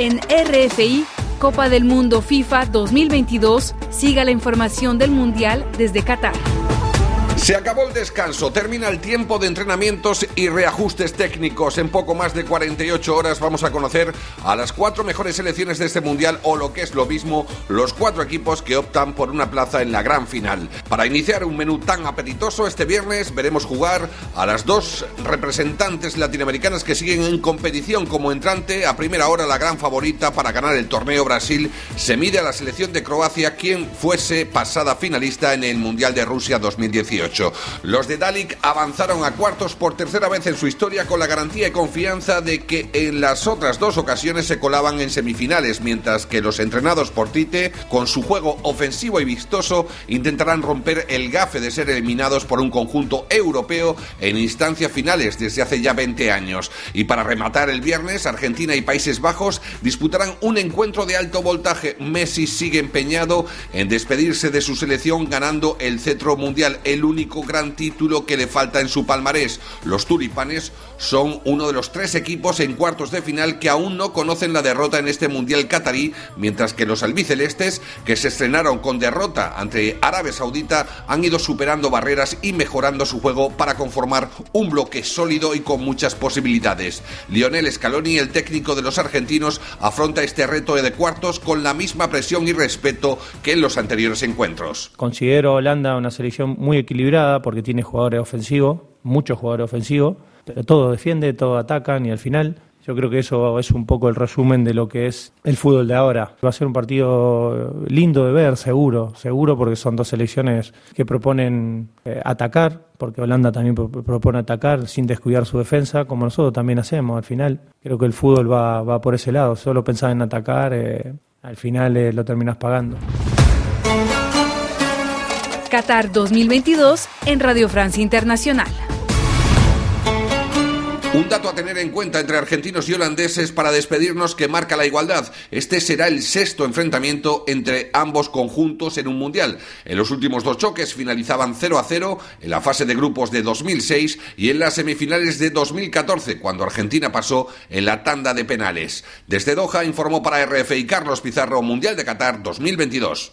en RFI Copa del Mundo FIFA 2022. Siga la información del Mundial desde Qatar. Se acabó el descanso, termina el tiempo de entrenamientos y reajustes técnicos. En poco más de 48 horas vamos a conocer a las cuatro mejores selecciones de este mundial o lo que es lo mismo, los cuatro equipos que optan por una plaza en la gran final. Para iniciar un menú tan apetitoso, este viernes veremos jugar a las dos representantes latinoamericanas que siguen en competición como entrante. A primera hora la gran favorita para ganar el torneo Brasil se mide a la selección de Croacia, quien fuese pasada finalista en el Mundial de Rusia 2018. Los de Dalik avanzaron a cuartos por tercera vez en su historia con la garantía y confianza de que en las otras dos ocasiones se colaban en semifinales, mientras que los entrenados por Tite, con su juego ofensivo y vistoso, intentarán romper el gafe de ser eliminados por un conjunto europeo en instancias finales desde hace ya 20 años. Y para rematar el viernes, Argentina y Países Bajos disputarán un encuentro de alto voltaje. Messi sigue empeñado en despedirse de su selección ganando el cetro mundial, el único gran título que le falta en su palmarés. Los Turipanes son uno de los tres equipos en cuartos de final que aún no conocen la derrota en este Mundial catarí, mientras que los albicelestes, que se estrenaron con derrota ante Arabia Saudita, han ido superando barreras y mejorando su juego para conformar un bloque sólido y con muchas posibilidades. Lionel Scaloni, el técnico de los argentinos, afronta este reto de cuartos con la misma presión y respeto que en los anteriores encuentros. Considero Holanda una selección muy equilibrada porque tiene jugadores ofensivos, muchos jugadores ofensivos, pero todo defiende, todo atacan y al final yo creo que eso es un poco el resumen de lo que es el fútbol de ahora. Va a ser un partido lindo de ver, seguro, seguro porque son dos selecciones que proponen eh, atacar, porque Holanda también propone atacar sin descuidar su defensa, como nosotros también hacemos. Al final creo que el fútbol va, va por ese lado, solo pensar en atacar, eh, al final eh, lo terminas pagando. Qatar 2022 en Radio Francia Internacional. Un dato a tener en cuenta entre argentinos y holandeses para despedirnos que marca la igualdad. Este será el sexto enfrentamiento entre ambos conjuntos en un mundial. En los últimos dos choques finalizaban 0 a 0 en la fase de grupos de 2006 y en las semifinales de 2014, cuando Argentina pasó en la tanda de penales. Desde Doha informó para RFI Carlos Pizarro Mundial de Qatar 2022.